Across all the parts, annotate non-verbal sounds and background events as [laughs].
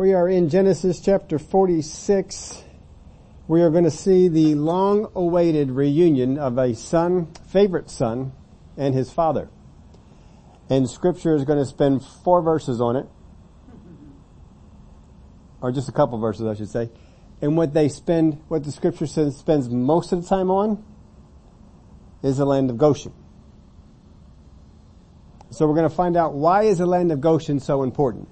We are in Genesis chapter 46. We are going to see the long awaited reunion of a son, favorite son, and his father. And scripture is going to spend four verses on it. Or just a couple verses, I should say. And what they spend, what the scripture says spends most of the time on is the land of Goshen. So we're going to find out why is the land of Goshen so important?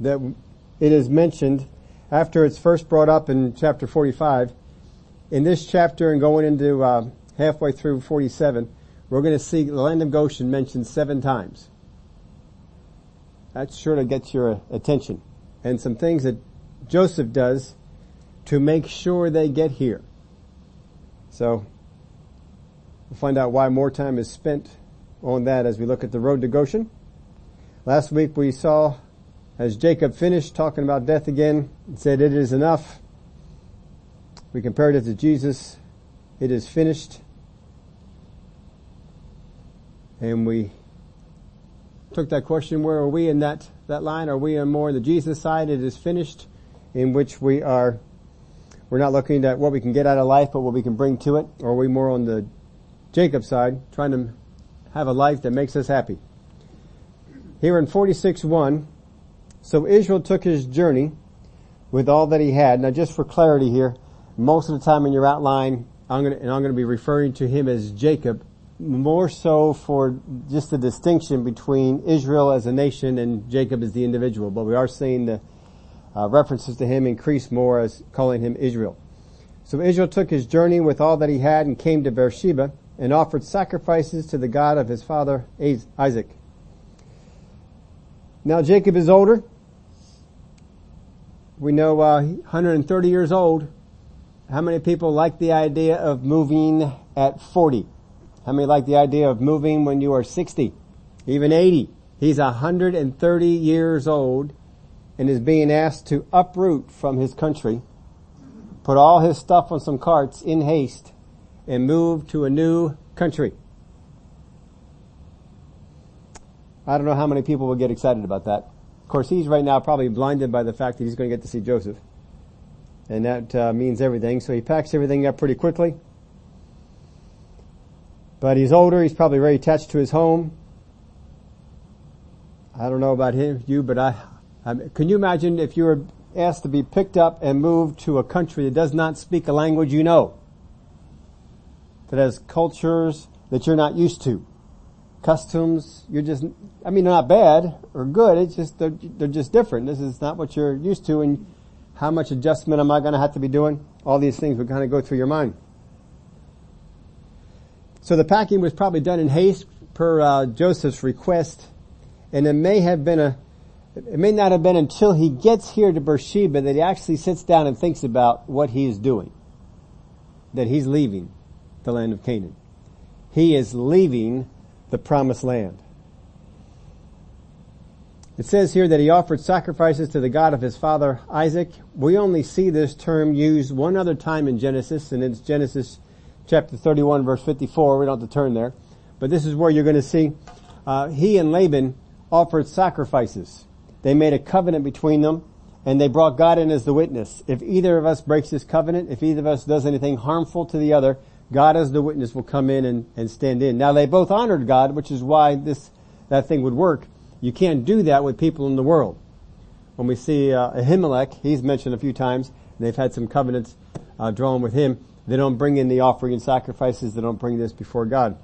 That it is mentioned after it's first brought up in chapter 45. In this chapter and going into uh, halfway through 47, we're going to see the land of Goshen mentioned seven times. That's sure to get your attention. And some things that Joseph does to make sure they get here. So, we'll find out why more time is spent on that as we look at the road to Goshen. Last week we saw as Jacob finished talking about death again and said it is enough. We compared it to Jesus. It is finished. And we took that question, where are we in that, that line? Are we on more the Jesus side? It is finished in which we are, we're not looking at what we can get out of life, but what we can bring to it. Or are we more on the Jacob side, trying to have a life that makes us happy? Here in 46.1, so Israel took his journey with all that he had. Now just for clarity here, most of the time in your outline, I'm gonna, and I'm gonna be referring to him as Jacob, more so for just the distinction between Israel as a nation and Jacob as the individual, but we are seeing the uh, references to him increase more as calling him Israel. So Israel took his journey with all that he had and came to Beersheba and offered sacrifices to the God of his father Isaac. Now Jacob is older. We know uh, 130 years old. How many people like the idea of moving at 40? How many like the idea of moving when you are 60? Even 80. He's 130 years old and is being asked to uproot from his country, put all his stuff on some carts in haste, and move to a new country. I don't know how many people will get excited about that. Of course, he's right now probably blinded by the fact that he's going to get to see Joseph. And that uh, means everything. So he packs everything up pretty quickly. But he's older. He's probably very attached to his home. I don't know about him, you, but I, I can you imagine if you were asked to be picked up and moved to a country that does not speak a language you know? That has cultures that you're not used to. Customs, you're just, I mean, they're not bad or good, it's just, they're, they're just different. This is not what you're used to and how much adjustment am I going to have to be doing? All these things would kind of go through your mind. So the packing was probably done in haste per uh, Joseph's request, and it may have been a, it may not have been until he gets here to Beersheba that he actually sits down and thinks about what he is doing. That he's leaving the land of Canaan. He is leaving the promised land. It says here that he offered sacrifices to the God of his father Isaac. We only see this term used one other time in Genesis, and it's Genesis chapter 31 verse 54. We don't have to turn there. But this is where you're going to see, uh, he and Laban offered sacrifices. They made a covenant between them and they brought God in as the witness. If either of us breaks this covenant, if either of us does anything harmful to the other, God as the witness will come in and, and stand in. Now they both honored God, which is why this, that thing would work. You can't do that with people in the world. When we see uh, Ahimelech, he's mentioned a few times, they've had some covenants uh, drawn with him. They don't bring in the offering and sacrifices. They don't bring this before God.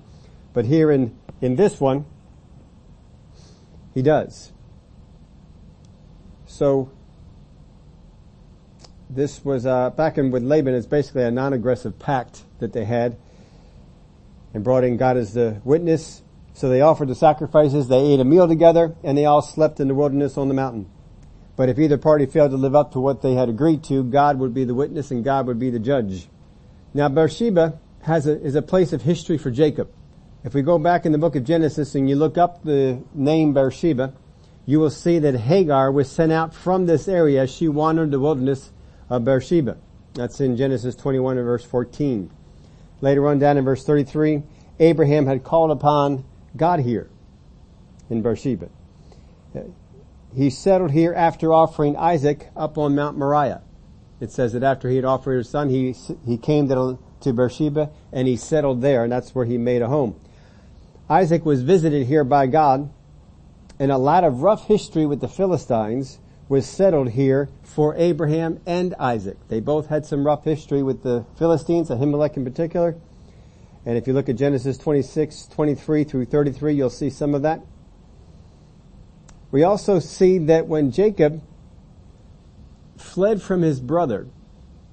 But here in, in this one, he does. So, this was, uh, back in with Laban, it's basically a non-aggressive pact that they had and brought in God as the witness. So they offered the sacrifices, they ate a meal together, and they all slept in the wilderness on the mountain. But if either party failed to live up to what they had agreed to, God would be the witness and God would be the judge. Now Beersheba has a, is a place of history for Jacob. If we go back in the book of Genesis and you look up the name Beersheba, you will see that Hagar was sent out from this area. As she wandered the wilderness of Beersheba. That's in Genesis 21 and verse 14. Later on down in verse 33, Abraham had called upon God here in Beersheba. he settled here after offering Isaac up on Mount Moriah. It says that after he had offered his son, he, he came to, to Beersheba and he settled there and that's where he made a home. Isaac was visited here by God and a lot of rough history with the Philistines was settled here for Abraham and Isaac. They both had some rough history with the Philistines, Ahimelech in particular. And if you look at Genesis 26, 23 through 33, you'll see some of that. We also see that when Jacob fled from his brother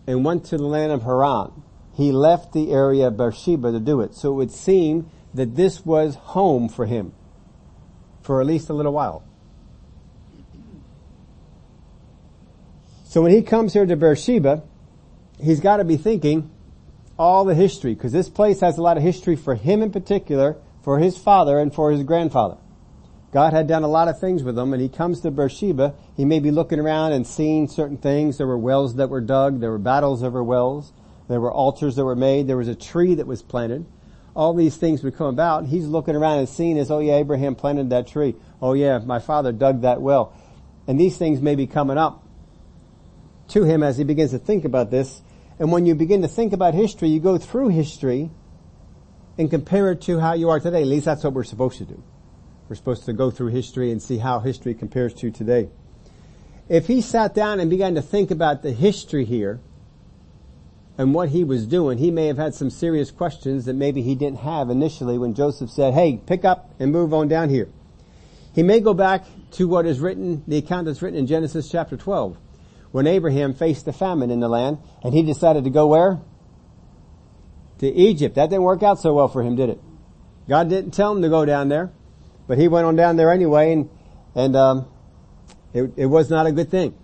and went to the land of Haran, he left the area of Beersheba to do it. So it would seem that this was home for him for at least a little while. So when he comes here to Beersheba, he's got to be thinking all the history, because this place has a lot of history for him in particular, for his father and for his grandfather. God had done a lot of things with him and he comes to Beersheba. He may be looking around and seeing certain things. There were wells that were dug. There were battles over wells. There were altars that were made. There was a tree that was planted. All these things would come about. He's looking around and seeing this, oh yeah, Abraham planted that tree. Oh yeah, my father dug that well. And these things may be coming up to him as he begins to think about this. And when you begin to think about history, you go through history and compare it to how you are today. At least that's what we're supposed to do. We're supposed to go through history and see how history compares to today. If he sat down and began to think about the history here and what he was doing, he may have had some serious questions that maybe he didn't have initially when Joseph said, hey, pick up and move on down here. He may go back to what is written, the account that's written in Genesis chapter 12, when Abraham faced the famine in the land and he decided to go where? To Egypt. That didn't work out so well for him, did it? God didn't tell him to go down there. But he went on down there anyway, and and um, it, it was not a good thing.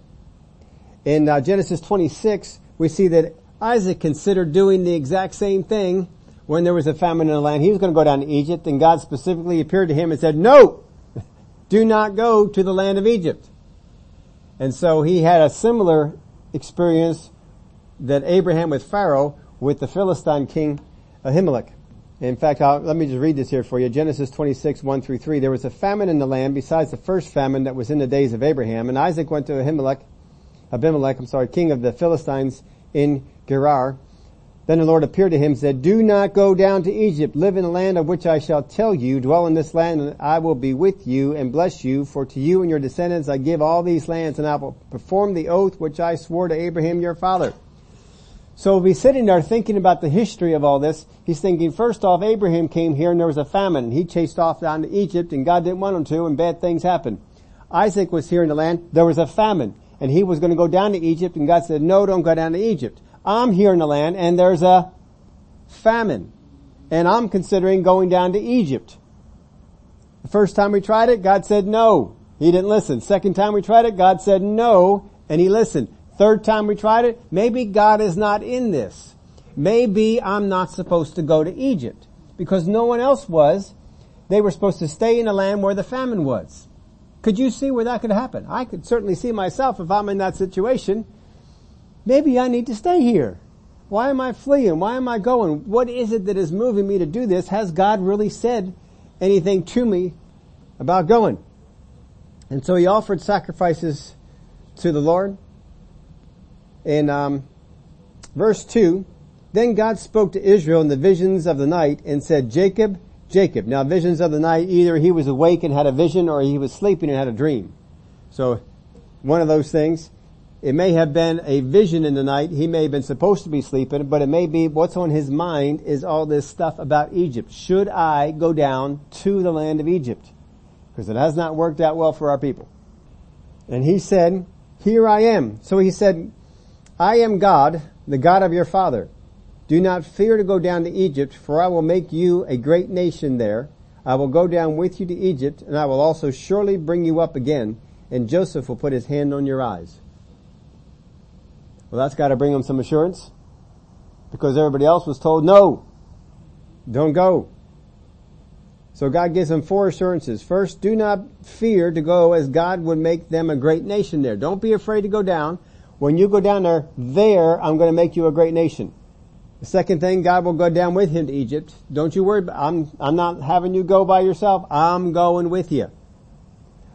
In uh, Genesis 26, we see that Isaac considered doing the exact same thing when there was a famine in the land. He was going to go down to Egypt, and God specifically appeared to him and said, "No, [laughs] do not go to the land of Egypt." And so he had a similar experience that Abraham with Pharaoh with the Philistine king Ahimelech. In fact, I'll, let me just read this here for you. Genesis 26, 1 through 3. There was a famine in the land besides the first famine that was in the days of Abraham. And Isaac went to Ahimelech, Abimelech, I'm sorry, king of the Philistines in Gerar. Then the Lord appeared to him and said, Do not go down to Egypt. Live in the land of which I shall tell you. Dwell in this land and I will be with you and bless you. For to you and your descendants I give all these lands and I will perform the oath which I swore to Abraham your father. So if he's sitting there thinking about the history of all this, he's thinking first off, Abraham came here and there was a famine. He chased off down to Egypt and God didn't want him to and bad things happened. Isaac was here in the land. There was a famine and he was going to go down to Egypt and God said, no, don't go down to Egypt. I'm here in the land and there's a famine and I'm considering going down to Egypt. The first time we tried it, God said no. He didn't listen. Second time we tried it, God said no and he listened. Third time we tried it, maybe God is not in this. Maybe I'm not supposed to go to Egypt because no one else was. They were supposed to stay in the land where the famine was. Could you see where that could happen? I could certainly see myself if I'm in that situation. Maybe I need to stay here. Why am I fleeing? Why am I going? What is it that is moving me to do this? Has God really said anything to me about going? And so he offered sacrifices to the Lord in um, verse 2, then God spoke to Israel in the visions of the night and said, Jacob, Jacob. Now visions of the night, either he was awake and had a vision or he was sleeping and had a dream. So one of those things. It may have been a vision in the night. He may have been supposed to be sleeping, but it may be what's on his mind is all this stuff about Egypt. Should I go down to the land of Egypt? Because it has not worked out well for our people. And he said, here I am. So he said, I am God, the God of your father. Do not fear to go down to Egypt, for I will make you a great nation there. I will go down with you to Egypt, and I will also surely bring you up again, and Joseph will put his hand on your eyes. Well, that's got to bring him some assurance, because everybody else was told, no, don't go. So God gives them four assurances. First, do not fear to go as God would make them a great nation there. Don't be afraid to go down when you go down there, there I'm going to make you a great nation. The second thing, God will go down with him to Egypt. Don't you worry. I'm, I'm not having you go by yourself. I'm going with you.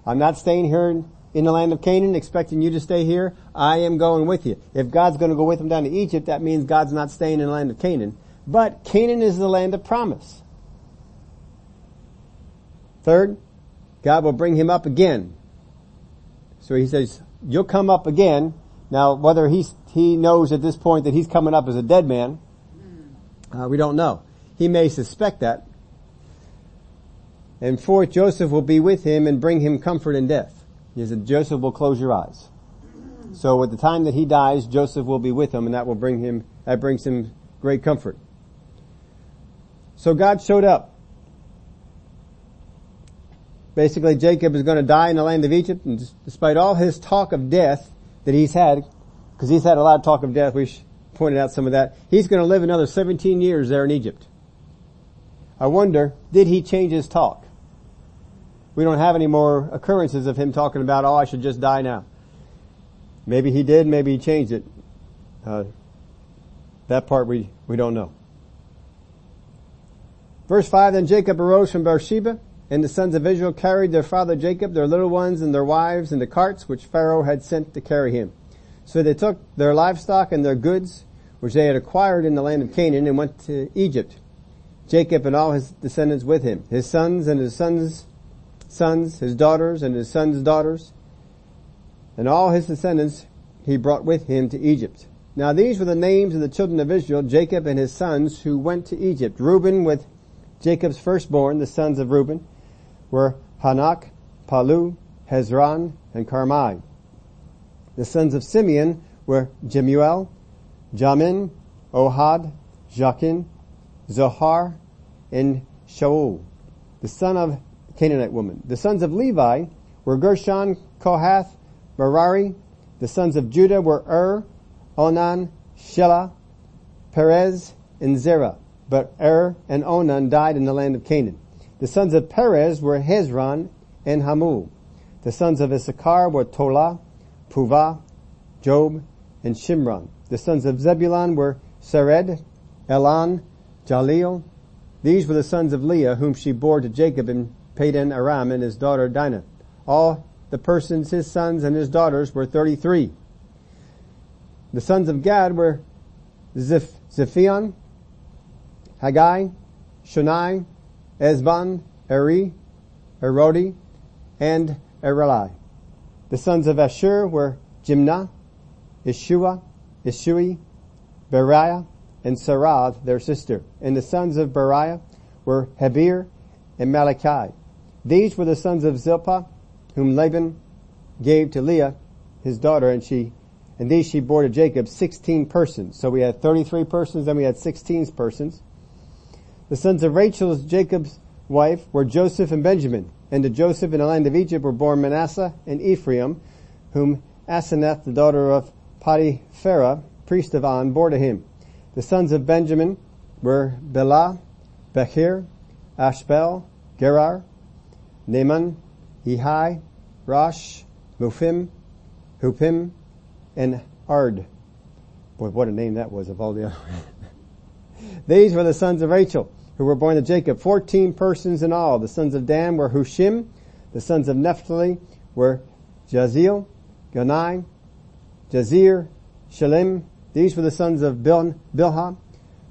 I'm not staying here in the land of Canaan expecting you to stay here, I am going with you. If God's going to go with him down to Egypt, that means God's not staying in the land of Canaan. But Canaan is the land of promise. Third, God will bring him up again. So he says, you'll come up again. Now, whether he's, he knows at this point that he's coming up as a dead man, uh, we don't know. He may suspect that. And fourth, Joseph will be with him and bring him comfort in death. He said, Joseph will close your eyes. So at the time that he dies, Joseph will be with him and that will bring him, that brings him great comfort. So God showed up. Basically, Jacob is going to die in the land of Egypt, and despite all his talk of death that he's had, because he's had a lot of talk of death, we pointed out some of that, he's going to live another 17 years there in Egypt. I wonder, did he change his talk? We don't have any more occurrences of him talking about, oh, I should just die now. Maybe he did, maybe he changed it. Uh, that part we, we don't know. Verse 5, then Jacob arose from Beersheba, and the sons of Israel carried their father Jacob, their little ones, and their wives in the carts which Pharaoh had sent to carry him. So they took their livestock and their goods, which they had acquired in the land of Canaan, and went to Egypt. Jacob and all his descendants with him, his sons and his sons' sons, his daughters and his sons' daughters, and all his descendants he brought with him to Egypt. Now these were the names of the children of Israel, Jacob and his sons who went to Egypt. Reuben with Jacob's firstborn, the sons of Reuben, were Hanoch, Palu, Hezron, and Carmi. The sons of Simeon were Jemuel, Jamin, Ohad, Jachin, Zohar, and Shaul, the son of Canaanite woman. The sons of Levi were Gershon, Kohath, Merari. The sons of Judah were Ur, Onan, Shelah, Perez, and Zerah but Er and Onan died in the land of Canaan. The sons of Perez were Hezron and Hamul. The sons of Issachar were Tola, Puvah, Job, and Shimron. The sons of Zebulun were Sered, Elon, Jaleel. These were the sons of Leah whom she bore to Jacob in Padan Aram and his daughter Dinah. All the persons, his sons and his daughters were 33. The sons of Gad were Ziph, Ziphion, Haggai, Shunai, Ezban, Eri, Erodi, and Erelai. The sons of Asher were Jimnah, Ishua, Ishui, Beriah, and Sarath, their sister. And the sons of Beriah were Heber and Malachi. These were the sons of Zilpah, whom Laban gave to Leah, his daughter, and she, and these she bore to Jacob, 16 persons. So we had 33 persons, then we had 16 persons. The sons of Rachel, Jacob's wife, were Joseph and Benjamin. And to Joseph in the land of Egypt were born Manasseh and Ephraim, whom Asenath, the daughter of Potipherah, priest of On, bore to him. The sons of Benjamin were Bela, Bechir, Ashbel, Gerar, Naaman, Ehi, Rosh, Mufim, Huppim, and Ard. Boy, what a name that was of all the other. [laughs] These were the sons of Rachel who were born to Jacob, 14 persons in all. The sons of Dan were Hushim. The sons of Naphtali were Jaziel, Ganai, Jazir, Shalim. These were the sons of Bil- Bilhah,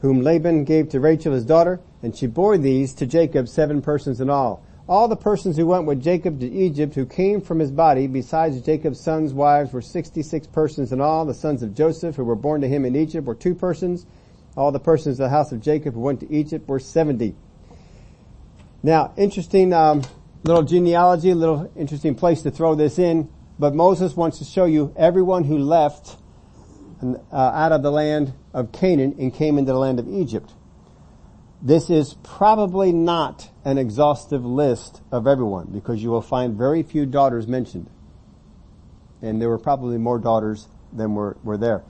whom Laban gave to Rachel his daughter, and she bore these to Jacob, seven persons in all. All the persons who went with Jacob to Egypt who came from his body, besides Jacob's sons' wives, were 66 persons in all. The sons of Joseph who were born to him in Egypt were two persons all the persons of the house of Jacob who went to Egypt were 70. Now, interesting um, little genealogy, little interesting place to throw this in, but Moses wants to show you everyone who left uh, out of the land of Canaan and came into the land of Egypt. This is probably not an exhaustive list of everyone because you will find very few daughters mentioned. And there were probably more daughters than were, were there.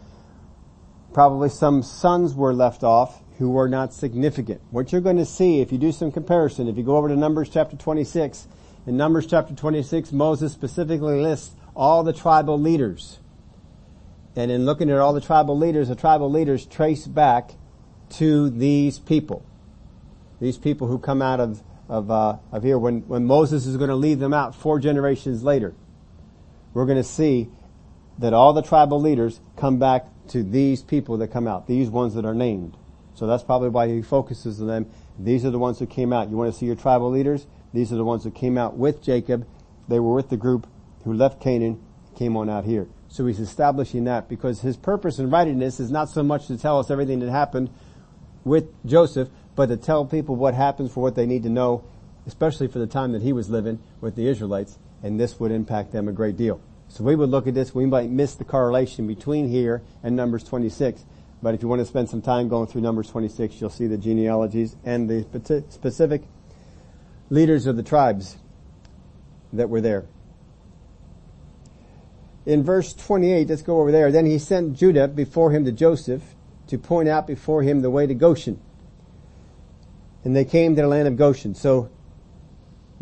Probably some sons were left off who were not significant. What you're going to see if you do some comparison, if you go over to Numbers chapter 26, in Numbers chapter 26, Moses specifically lists all the tribal leaders. And in looking at all the tribal leaders, the tribal leaders trace back to these people. These people who come out of, of, uh, of here when, when Moses is going to lead them out four generations later. we're going to see that all the tribal leaders come back to these people that come out, these ones that are named. So that's probably why he focuses on them. These are the ones who came out. You want to see your tribal leaders? These are the ones who came out with Jacob. They were with the group who left Canaan, came on out here. So he's establishing that because his purpose in writing this is not so much to tell us everything that happened with Joseph, but to tell people what happens for what they need to know, especially for the time that he was living with the Israelites, and this would impact them a great deal. So we would look at this, we might miss the correlation between here and Numbers 26. But if you want to spend some time going through Numbers 26, you'll see the genealogies and the specific leaders of the tribes that were there. In verse 28, let's go over there. Then he sent Judah before him to Joseph to point out before him the way to Goshen. And they came to the land of Goshen. So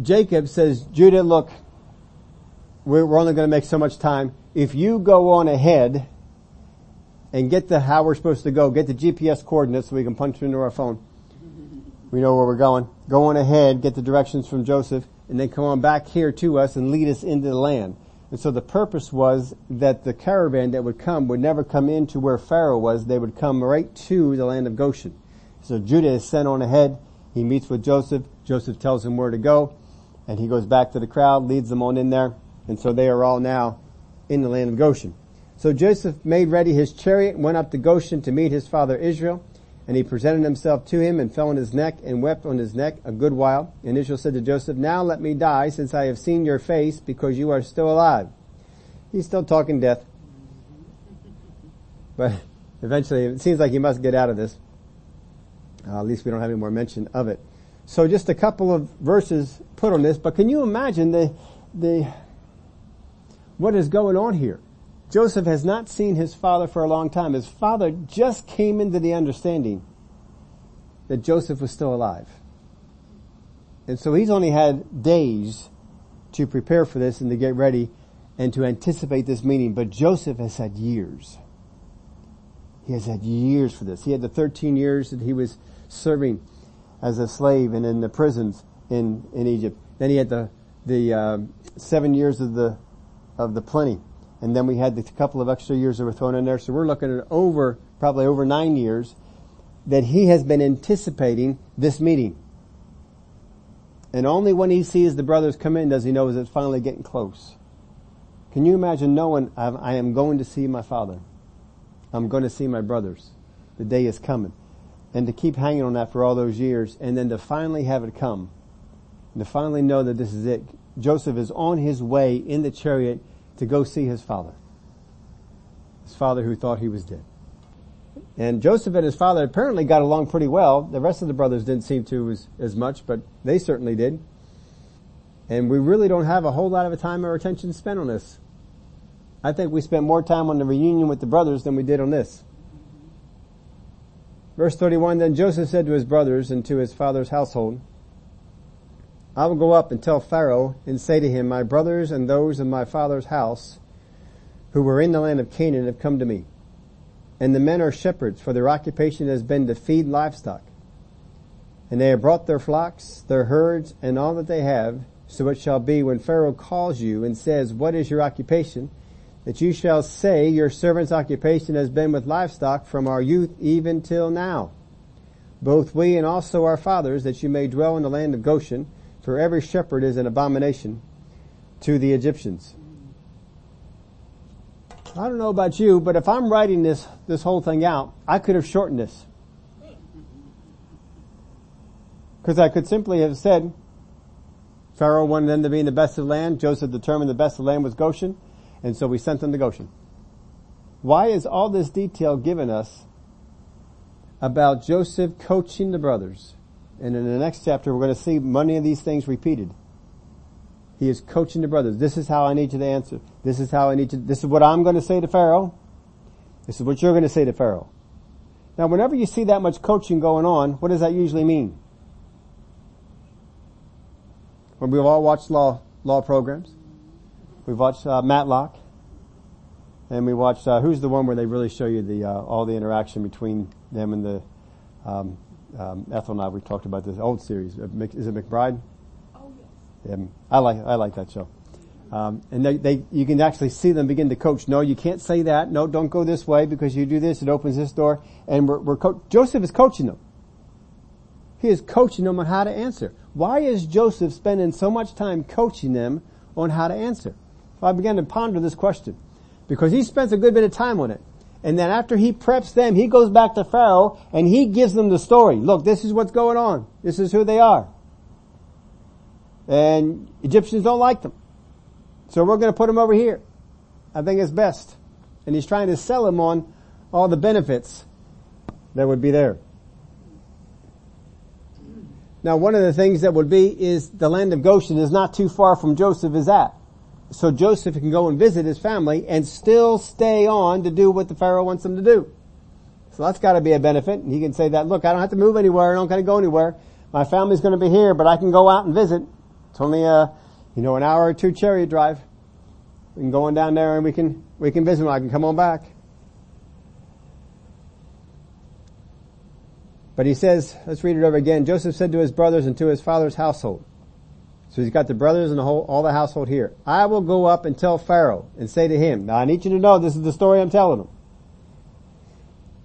Jacob says, Judah, look, we're only going to make so much time. If you go on ahead and get the how we're supposed to go, get the GPS coordinates so we can punch into our phone. We know where we're going. Go on ahead, get the directions from Joseph, and then come on back here to us and lead us into the land. And so the purpose was that the caravan that would come would never come into where Pharaoh was. They would come right to the land of Goshen. So Judah is sent on ahead. He meets with Joseph. Joseph tells him where to go. And he goes back to the crowd, leads them on in there. And so they are all now in the land of Goshen. So Joseph made ready his chariot, went up to Goshen to meet his father Israel. And he presented himself to him and fell on his neck and wept on his neck a good while. And Israel said to Joseph, now let me die since I have seen your face because you are still alive. He's still talking death. But eventually it seems like he must get out of this. Uh, at least we don't have any more mention of it. So just a couple of verses put on this, but can you imagine the, the, what is going on here? Joseph has not seen his father for a long time. His father just came into the understanding that Joseph was still alive. And so he's only had days to prepare for this and to get ready and to anticipate this meeting. But Joseph has had years. He has had years for this. He had the 13 years that he was serving as a slave and in the prisons in, in Egypt. Then he had the, the, uh, seven years of the, of the plenty and then we had the couple of extra years that were thrown in there. So we're looking at over, probably over nine years that he has been anticipating this meeting. And only when he sees the brothers come in does he know it's finally getting close. Can you imagine knowing I am going to see my father? I'm going to see my brothers. The day is coming. And to keep hanging on that for all those years and then to finally have it come. And to finally know that this is it. Joseph is on his way in the chariot to go see his father. His father who thought he was dead. And Joseph and his father apparently got along pretty well. The rest of the brothers didn't seem to as, as much, but they certainly did. And we really don't have a whole lot of time or attention spent on this. I think we spent more time on the reunion with the brothers than we did on this. Verse 31, then Joseph said to his brothers and to his father's household, I will go up and tell Pharaoh and say to him, my brothers and those of my father's house who were in the land of Canaan have come to me. And the men are shepherds, for their occupation has been to feed livestock. And they have brought their flocks, their herds, and all that they have. So it shall be when Pharaoh calls you and says, what is your occupation? That you shall say, your servant's occupation has been with livestock from our youth even till now. Both we and also our fathers, that you may dwell in the land of Goshen, for every shepherd is an abomination to the Egyptians. I don't know about you, but if I'm writing this, this whole thing out, I could have shortened this. Because I could simply have said, Pharaoh wanted them to be in the best of the land. Joseph determined the best of the land was Goshen. And so we sent them to Goshen. Why is all this detail given us about Joseph coaching the brothers? And in the next chapter, we're going to see many of these things repeated. He is coaching the brothers. This is how I need you to answer. This is how I need to, this is what I'm going to say to Pharaoh. This is what you're going to say to Pharaoh. Now, whenever you see that much coaching going on, what does that usually mean? When we've all watched law, law programs. We've watched uh, Matlock. And we watched, uh, who's the one where they really show you the, uh, all the interaction between them and the, um, um, Ethel and I, we talked about this old series. Uh, is it McBride? Oh yes. I like I like that show. Um, and they, they, you can actually see them begin to coach. No, you can't say that. No, don't go this way because you do this, it opens this door. And we're, we're co- Joseph is coaching them. He is coaching them on how to answer. Why is Joseph spending so much time coaching them on how to answer? I began to ponder this question because he spends a good bit of time on it. And then after he preps them, he goes back to Pharaoh and he gives them the story. Look, this is what's going on. This is who they are. And Egyptians don't like them. So we're going to put them over here. I think it's best. And he's trying to sell them on all the benefits that would be there. Now one of the things that would be is the land of Goshen is not too far from Joseph is at. So Joseph can go and visit his family and still stay on to do what the Pharaoh wants him to do. So that's gotta be a benefit. And he can say that, look, I don't have to move anywhere, I don't gotta go anywhere. My family's gonna be here, but I can go out and visit. It's only a, you know, an hour or two chariot drive. We can go on down there and we can, we can visit them. I can come on back. But he says, let's read it over again. Joseph said to his brothers and to his father's household. So he's got the brothers and the whole, all the household here. I will go up and tell Pharaoh and say to him, now I need you to know this is the story I'm telling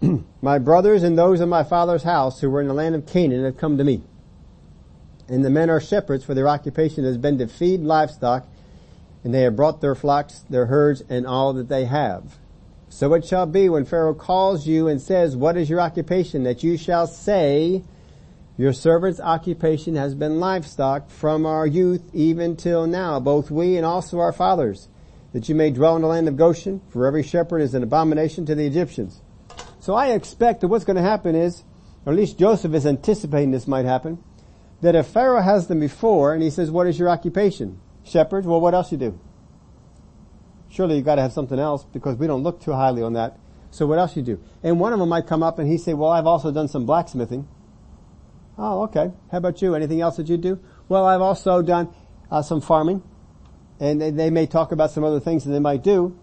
him. [clears throat] my brothers and those of my father's house who were in the land of Canaan have come to me. And the men are shepherds for their occupation has been to feed livestock and they have brought their flocks, their herds and all that they have. So it shall be when Pharaoh calls you and says, what is your occupation? That you shall say, your servant's occupation has been livestock from our youth even till now, both we and also our fathers, that you may dwell in the land of Goshen, for every shepherd is an abomination to the Egyptians. So I expect that what's going to happen is, or at least Joseph is anticipating this might happen, that if Pharaoh has them before and he says, what is your occupation? Shepherds, well what else you do? Surely you've gotta have something else because we don't look too highly on that. So what else you do? And one of them might come up and he say, well, I've also done some blacksmithing. Oh, okay. How about you? Anything else that you do? Well, I've also done uh, some farming. And they, they may talk about some other things that they might do.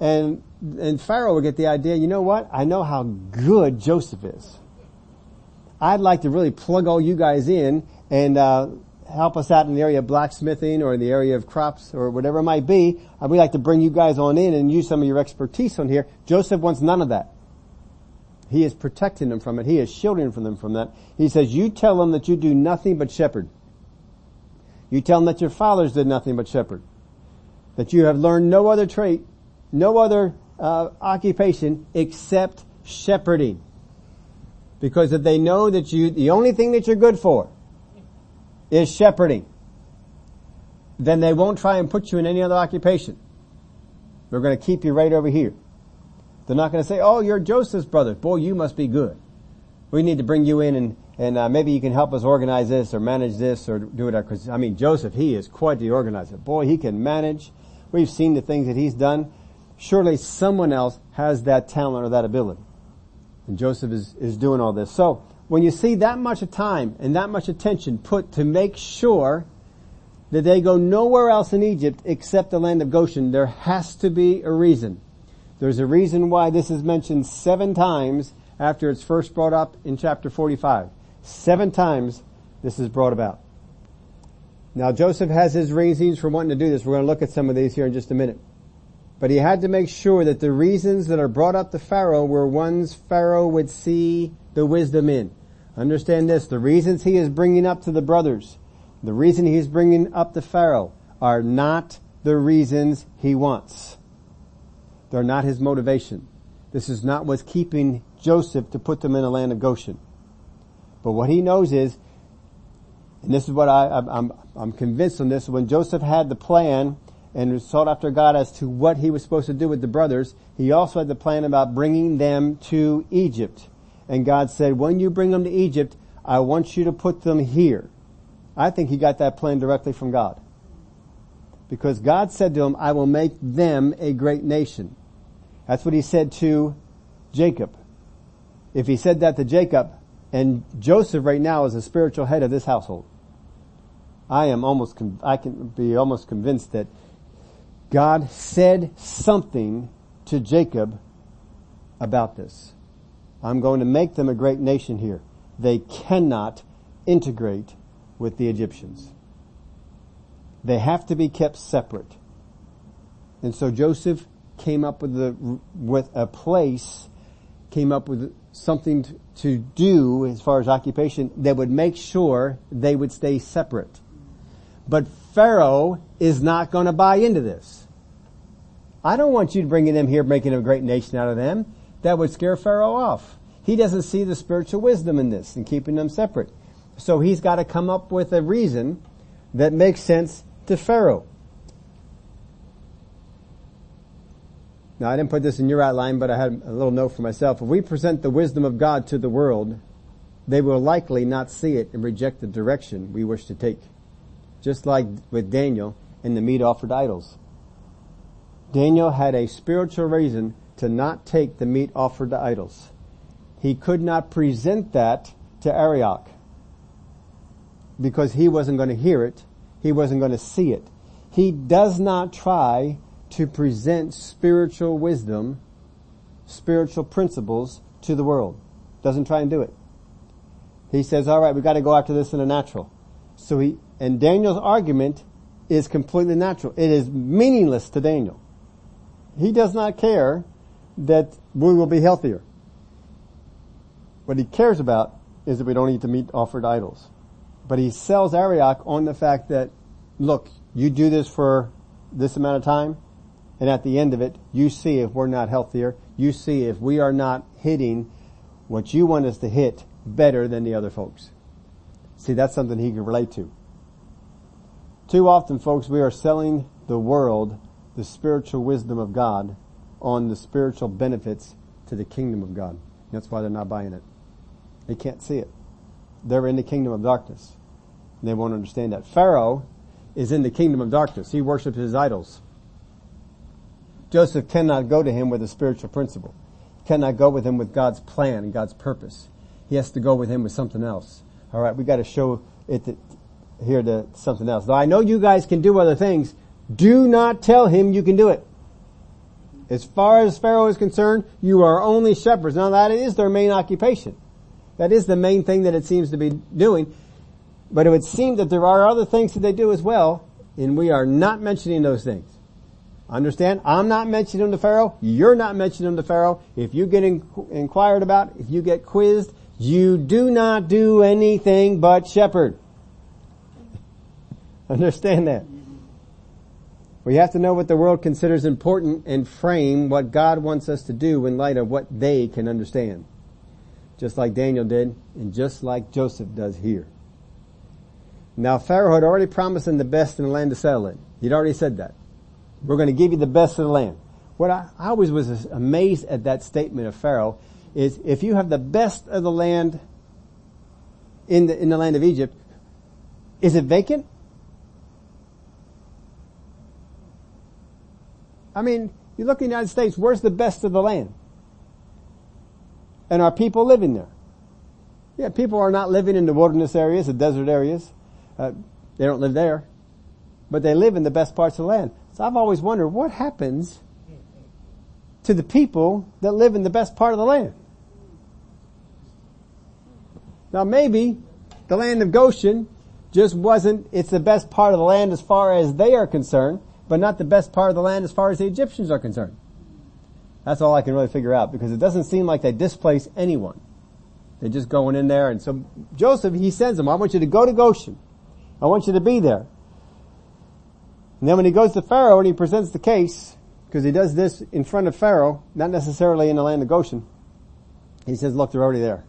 And, and Pharaoh will get the idea, you know what? I know how good Joseph is. I'd like to really plug all you guys in and, uh, help us out in the area of blacksmithing or in the area of crops or whatever it might be, we'd like to bring you guys on in and use some of your expertise on here. Joseph wants none of that. He is protecting them from it. He is shielding them from that. He says, you tell them that you do nothing but shepherd. You tell them that your fathers did nothing but shepherd. That you have learned no other trait, no other uh, occupation except shepherding. Because if they know that you, the only thing that you're good for is shepherding, then they won't try and put you in any other occupation. They're going to keep you right over here. They're not going to say, oh, you're Joseph's brother. Boy, you must be good. We need to bring you in and, and uh, maybe you can help us organize this or manage this or do it. Because, I mean, Joseph, he is quite the organizer. Boy, he can manage. We've seen the things that he's done. Surely someone else has that talent or that ability. And Joseph is, is doing all this. So, when you see that much of time and that much attention put to make sure that they go nowhere else in Egypt except the land of Goshen, there has to be a reason. There's a reason why this is mentioned seven times after it's first brought up in chapter 45. Seven times this is brought about. Now Joseph has his reasons for wanting to do this. We're going to look at some of these here in just a minute. But he had to make sure that the reasons that are brought up to Pharaoh were ones Pharaoh would see the wisdom in. Understand this, the reasons he is bringing up to the brothers, the reason he is bringing up to Pharaoh are not the reasons he wants. They're not his motivation. This is not what's keeping Joseph to put them in the land of Goshen. But what he knows is, and this is what I, I'm, I'm convinced on this, when Joseph had the plan and sought after God as to what he was supposed to do with the brothers, he also had the plan about bringing them to Egypt. And God said, when you bring them to Egypt, I want you to put them here. I think he got that plan directly from God. Because God said to him, I will make them a great nation. That's what he said to Jacob. If he said that to Jacob, and Joseph right now is the spiritual head of this household, I am almost, I can be almost convinced that God said something to Jacob about this. I'm going to make them a great nation here. They cannot integrate with the Egyptians. They have to be kept separate. And so Joseph came up with a, with a place, came up with something to, to do as far as occupation that would make sure they would stay separate. But Pharaoh is not going to buy into this. I don't want you bringing them here, making a great nation out of them. That would scare Pharaoh off. He doesn't see the spiritual wisdom in this and keeping them separate. So he's got to come up with a reason that makes sense to Pharaoh. Now I didn't put this in your outline, but I had a little note for myself. If we present the wisdom of God to the world, they will likely not see it and reject the direction we wish to take. Just like with Daniel and the meat offered to idols. Daniel had a spiritual reason to not take the meat offered to idols. He could not present that to Arioch because he wasn't going to hear it. He wasn't going to see it. He does not try to present spiritual wisdom, spiritual principles to the world. Doesn't try and do it. He says, all right, we got to go after this in a natural. So he, and Daniel's argument is completely natural. It is meaningless to Daniel. He does not care that we will be healthier. What he cares about is that we don't eat the meat offered idols. But he sells Arioch on the fact that, look, you do this for this amount of time, and at the end of it, you see if we're not healthier, you see if we are not hitting what you want us to hit better than the other folks. See, that's something he can relate to. Too often, folks, we are selling the world the spiritual wisdom of God on the spiritual benefits to the kingdom of God. That's why they're not buying it. They can't see it. They're in the kingdom of darkness. They won't understand that. Pharaoh is in the kingdom of darkness. He worships his idols. Joseph cannot go to him with a spiritual principle. He cannot go with him with God's plan and God's purpose. He has to go with him with something else. All right, we got to show it to, here to something else. Though I know you guys can do other things, do not tell him you can do it. As far as Pharaoh is concerned, you are only shepherds. Now that is their main occupation. That is the main thing that it seems to be doing. But it would seem that there are other things that they do as well, and we are not mentioning those things. Understand? I'm not mentioning them to Pharaoh. You're not mentioning them to Pharaoh. If you get in, inquired about, if you get quizzed, you do not do anything but shepherd. [laughs] Understand that. We have to know what the world considers important and frame what God wants us to do in light of what they can understand. Just like Daniel did, and just like Joseph does here. Now Pharaoh had already promised them the best in the land to settle in. He'd already said that. We're going to give you the best of the land. What I, I always was amazed at that statement of Pharaoh is if you have the best of the land in the, in the land of Egypt, is it vacant? I mean, you look in the United States, where's the best of the land? And are people living there? Yeah, people are not living in the wilderness areas, the desert areas. Uh, they don't live there. But they live in the best parts of the land. So I've always wondered what happens to the people that live in the best part of the land. Now maybe the land of Goshen just wasn't, it's the best part of the land as far as they are concerned, but not the best part of the land as far as the Egyptians are concerned. That's all I can really figure out because it doesn't seem like they displace anyone. They're just going in there and so Joseph, he sends them, I want you to go to Goshen. I want you to be there. And then when he goes to Pharaoh and he presents the case, because he does this in front of Pharaoh, not necessarily in the land of Goshen, he says, look, they're already there.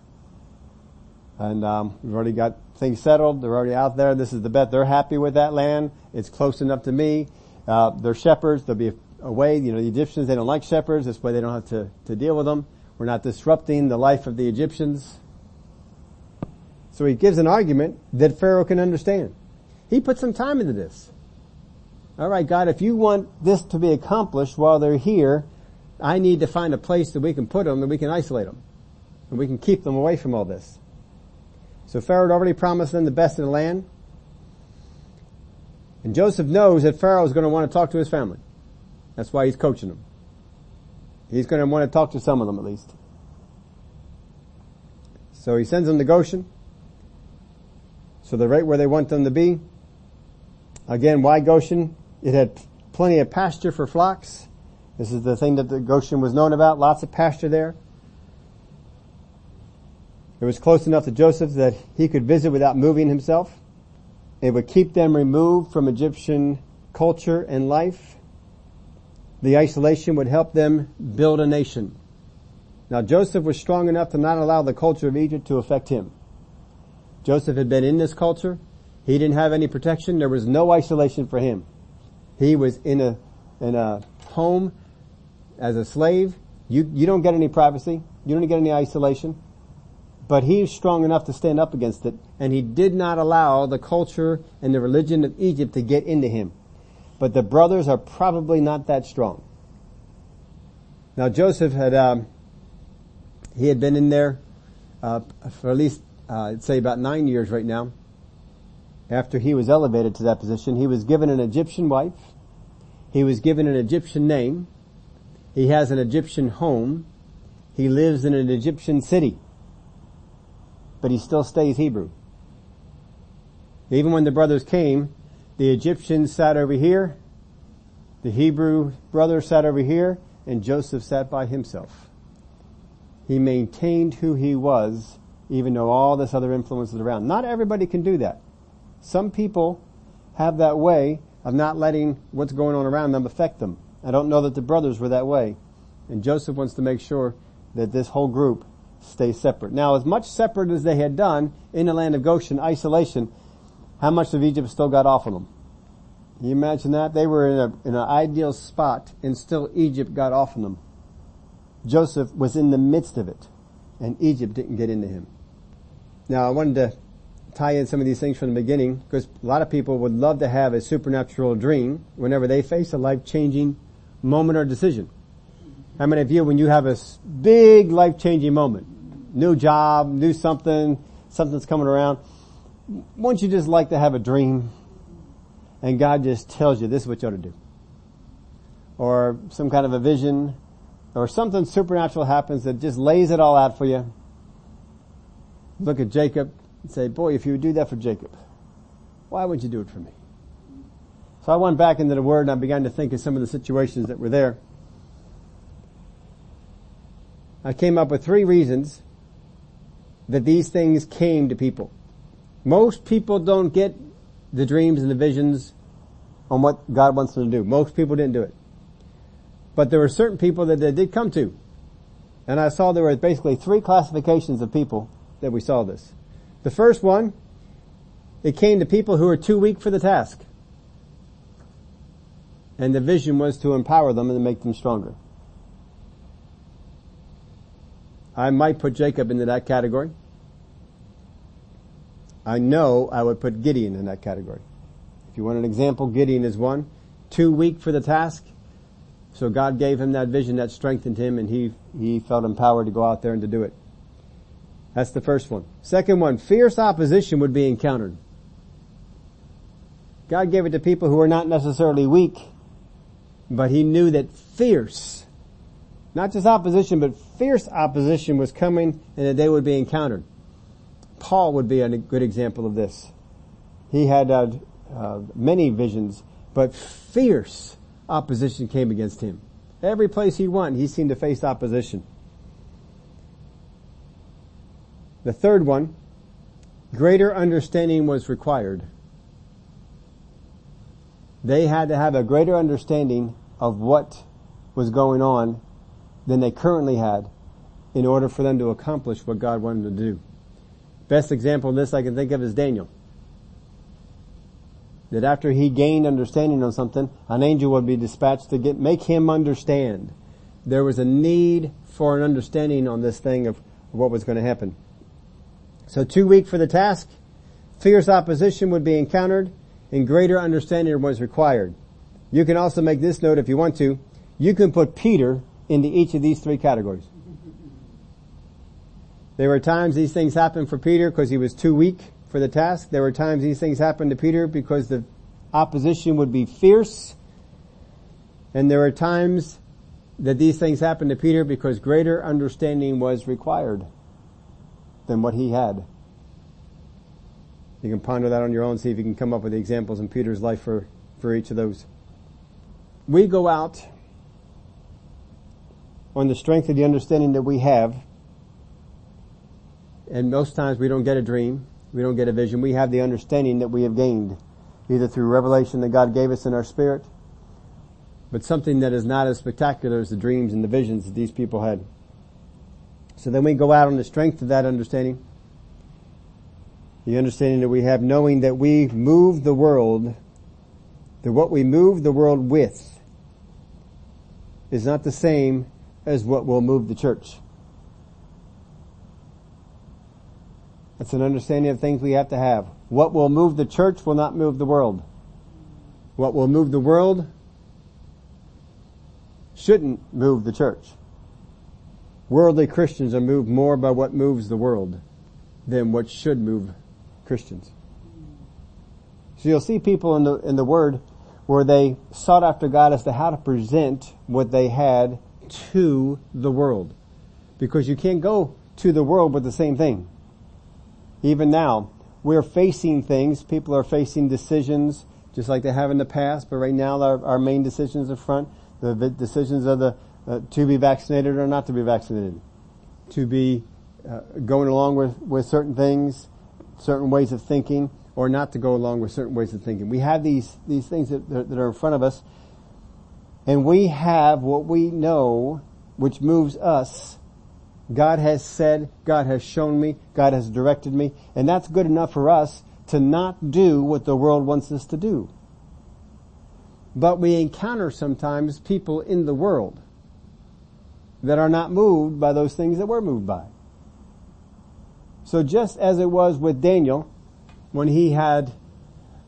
And um, we've already got things settled. They're already out there. This is the bet. They're happy with that land. It's close enough to me. Uh, they're shepherds. There'll be a, a, way, you know, the Egyptians, they don't like shepherds. This way they don't have to, to deal with them. We're not disrupting the life of the Egyptians. So he gives an argument that Pharaoh can understand. He put some time into this. Alright God, if you want this to be accomplished while they're here, I need to find a place that we can put them and we can isolate them. And we can keep them away from all this. So Pharaoh had already promised them the best in the land. And Joseph knows that Pharaoh is going to want to talk to his family. That's why he's coaching them. He's going to want to talk to some of them at least. So he sends them to Goshen. So they're right where they want them to be. Again, why Goshen? It had plenty of pasture for flocks. This is the thing that the Goshen was known about, lots of pasture there. It was close enough to Joseph that he could visit without moving himself. It would keep them removed from Egyptian culture and life. The isolation would help them build a nation. Now Joseph was strong enough to not allow the culture of Egypt to affect him. Joseph had been in this culture. He didn't have any protection. There was no isolation for him. He was in a, in a home as a slave. You, you don't get any privacy. You don't get any isolation. But he's strong enough to stand up against it. And he did not allow the culture and the religion of Egypt to get into him. But the brothers are probably not that strong. Now Joseph had, um, he had been in there uh, for at least, uh, I'd say about nine years right now. After he was elevated to that position, he was given an Egyptian wife. He was given an Egyptian name. He has an Egyptian home. He lives in an Egyptian city. But he still stays Hebrew. Even when the brothers came, the Egyptians sat over here, the Hebrew brothers sat over here, and Joseph sat by himself. He maintained who he was, even though all this other influence is around. Not everybody can do that. Some people have that way of not letting what's going on around them affect them. I don't know that the brothers were that way. And Joseph wants to make sure that this whole group stays separate. Now, as much separate as they had done in the land of Goshen, isolation, how much of Egypt still got off of them? Can you imagine that? They were in, a, in an ideal spot and still Egypt got off of them. Joseph was in the midst of it and Egypt didn't get into him. Now I wanted to tie in some of these things from the beginning because a lot of people would love to have a supernatural dream whenever they face a life-changing moment or decision. How many of you, when you have a big life-changing moment, new job, new something, something's coming around, wouldn't you just like to have a dream and God just tells you this is what you ought to do? Or some kind of a vision or something supernatural happens that just lays it all out for you. Look at Jacob and say, boy, if you would do that for Jacob, why wouldn't you do it for me? So I went back into the Word and I began to think of some of the situations that were there. I came up with three reasons that these things came to people. Most people don't get the dreams and the visions on what God wants them to do. Most people didn't do it. But there were certain people that they did come to. And I saw there were basically three classifications of people that we saw this. The first one, it came to people who were too weak for the task. And the vision was to empower them and to make them stronger. I might put Jacob into that category. I know I would put Gideon in that category. If you want an example, Gideon is one. Too weak for the task. So God gave him that vision that strengthened him and he, he felt empowered to go out there and to do it. That's the first one. Second one, fierce opposition would be encountered. God gave it to people who were not necessarily weak, but he knew that fierce, not just opposition, but fierce opposition was coming and that they would be encountered. Paul would be a good example of this. He had uh, uh, many visions, but fierce opposition came against him. Every place he went, he seemed to face opposition. The third one, greater understanding was required. They had to have a greater understanding of what was going on than they currently had in order for them to accomplish what God wanted them to do. Best example of this I can think of is Daniel that after he gained understanding on something, an angel would be dispatched to get, make him understand. There was a need for an understanding on this thing of what was going to happen. So too weak for the task, fierce opposition would be encountered, and greater understanding was required. You can also make this note if you want to. You can put Peter into each of these three categories. There were times these things happened for Peter because he was too weak for the task. There were times these things happened to Peter because the opposition would be fierce. And there were times that these things happened to Peter because greater understanding was required than what he had. You can ponder that on your own, see if you can come up with the examples in Peter's life for, for each of those. we go out on the strength of the understanding that we have, and most times we don't get a dream, we don't get a vision, we have the understanding that we have gained, either through revelation that God gave us in our spirit, but something that is not as spectacular as the dreams and the visions that these people had. So then we go out on the strength of that understanding, the understanding that we have knowing that we move the world, that what we move the world with is not the same as what will move the church. That's an understanding of things we have to have. What will move the church will not move the world. What will move the world shouldn't move the church. Worldly Christians are moved more by what moves the world than what should move Christians. So you'll see people in the, in the Word where they sought after God as to how to present what they had to the world. Because you can't go to the world with the same thing. Even now, we're facing things, people are facing decisions just like they have in the past, but right now our, our main decisions are front, the decisions of the, uh, to be vaccinated or not to be vaccinated, to be uh, going along with, with certain things, certain ways of thinking, or not to go along with certain ways of thinking. We have these, these things that, that are in front of us, and we have what we know, which moves us. God has said, God has shown me, God has directed me, and that's good enough for us to not do what the world wants us to do. But we encounter sometimes people in the world that are not moved by those things that we're moved by. So just as it was with Daniel, when he had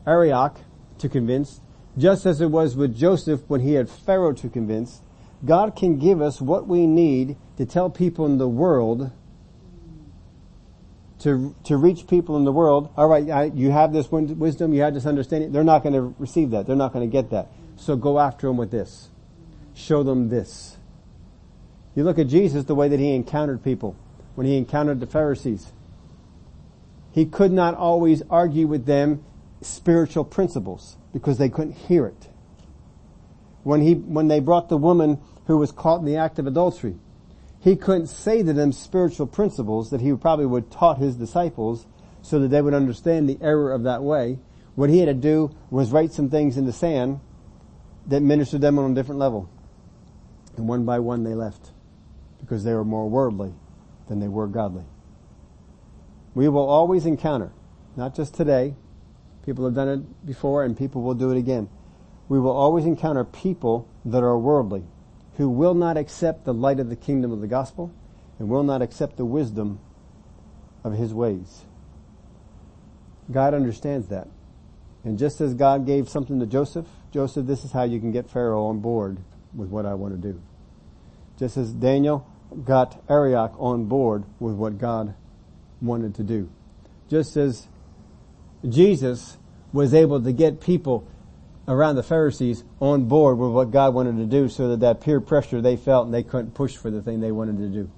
Arioch to convince, just as it was with Joseph when he had Pharaoh to convince, God can give us what we need to tell people in the world to to reach people in the world. All right, I, you have this wisdom, you have this understanding. They're not going to receive that. They're not going to get that. So go after them with this. Show them this. You look at Jesus, the way that he encountered people when he encountered the Pharisees. He could not always argue with them spiritual principles because they couldn't hear it. When he, when they brought the woman who was caught in the act of adultery, he couldn't say to them spiritual principles that he probably would taught his disciples so that they would understand the error of that way. What he had to do was write some things in the sand that ministered them on a different level. And one by one they left because they were more worldly than they were godly. We will always encounter, not just today, people have done it before and people will do it again. We will always encounter people that are worldly, who will not accept the light of the kingdom of the gospel and will not accept the wisdom of his ways. God understands that. And just as God gave something to Joseph, Joseph, this is how you can get Pharaoh on board with what I want to do. Just as Daniel got Arioch on board with what God wanted to do. Just as Jesus was able to get people around the Pharisees on board with what God wanted to do so that that peer pressure they felt and they couldn't push for the thing they wanted to do.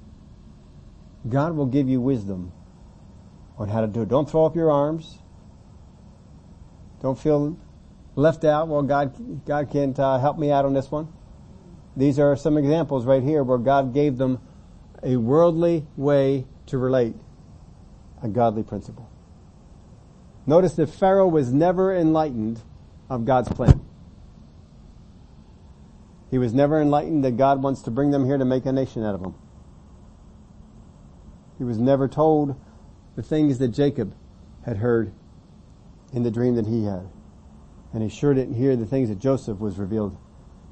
God will give you wisdom on how to do it. Don't throw up your arms. Don't feel left out. Well, God, God can't uh, help me out on this one. These are some examples right here where God gave them a worldly way to relate a godly principle. Notice that Pharaoh was never enlightened of God's plan. He was never enlightened that God wants to bring them here to make a nation out of them. He was never told the things that Jacob had heard in the dream that he had. And he sure didn't hear the things that Joseph was revealed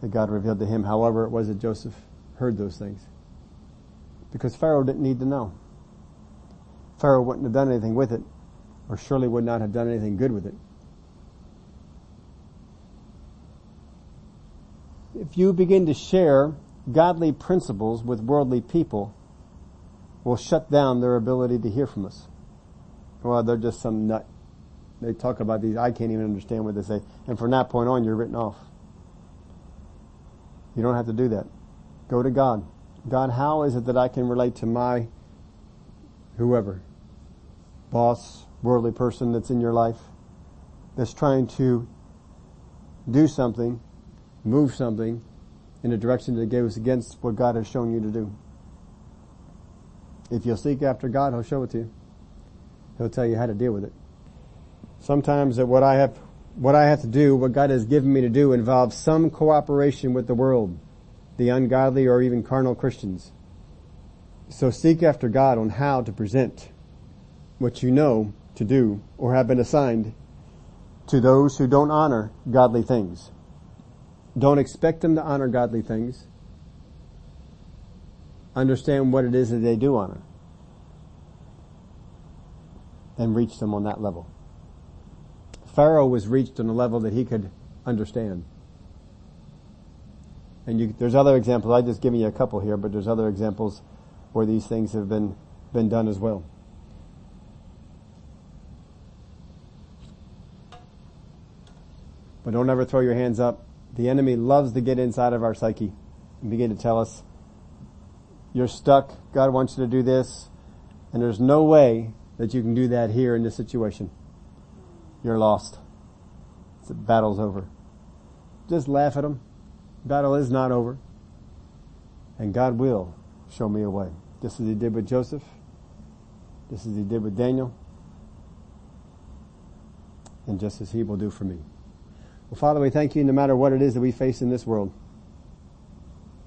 that God revealed to him, however it was that Joseph heard those things. Because Pharaoh didn't need to know. Pharaoh wouldn't have done anything with it, or surely would not have done anything good with it. If you begin to share godly principles with worldly people, will shut down their ability to hear from us. Well, they're just some nut. They talk about these, I can't even understand what they say. And from that point on, you're written off. You don't have to do that. Go to God. God, how is it that I can relate to my whoever, boss, worldly person that's in your life, that's trying to do something, move something in a direction that goes against what God has shown you to do. If you'll seek after God, He'll show it to you. He'll tell you how to deal with it. Sometimes that what I have, what I have to do, what God has given me to do involves some cooperation with the world, the ungodly or even carnal Christians. So seek after God on how to present what you know to do or have been assigned to those who don't honor godly things. Don't expect them to honor godly things. Understand what it is that they do honor. And reach them on that level. Pharaoh was reached on a level that he could understand. And you, there's other examples. I just giving you a couple here, but there's other examples where these things have been, been done as well. But don't ever throw your hands up. The enemy loves to get inside of our psyche and begin to tell us, you're stuck, God wants you to do this, and there's no way that you can do that here in this situation. You're lost. The battle's over. Just laugh at them. Battle is not over. And God will show me a way. Just as he did with Joseph. Just as he did with Daniel. And just as he will do for me. Well, Father, we thank you no matter what it is that we face in this world.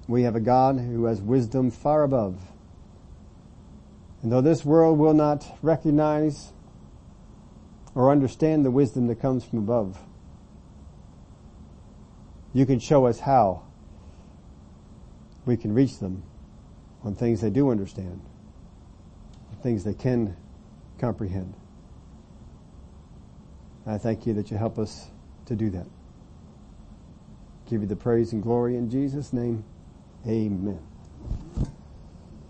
We have a God who has wisdom far above. And though this world will not recognize or understand the wisdom that comes from above, you can show us how we can reach them on things they do understand, things they can comprehend. I thank you that you help us to do that. Give you the praise and glory in Jesus' name. Amen.